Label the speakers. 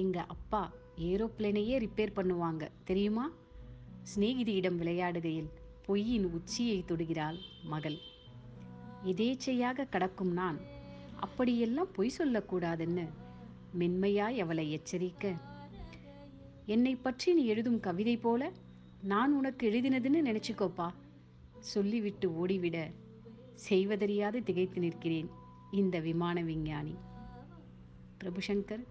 Speaker 1: எங்கள் அப்பா ஏரோப்ளேனையே ரிப்பேர் பண்ணுவாங்க. தெரியுமா? சிநேகிதியிடம் விளையாடுகையில் பொய்யின் உச்சியை தொடுகிறாள் மகள். எதேச்சையாக கடக்கும் நான் அப்படியெல்லாம் பொய் சொல்லக்கூடாதுன்னு மென்மையாய் அவளை எச்சரிக்க என்னை பற்றி நீ எழுதும் கவிதை போல நான் உனக்கு எழுதினதுன்னு நினச்சிக்கோப்பா சொல்லிவிட்டு ஓடிவிட செய்வதறியாது திகைத்து நிற்கிறேன் இந்த விமான விஞ்ஞானி. பிரபுசங்கர்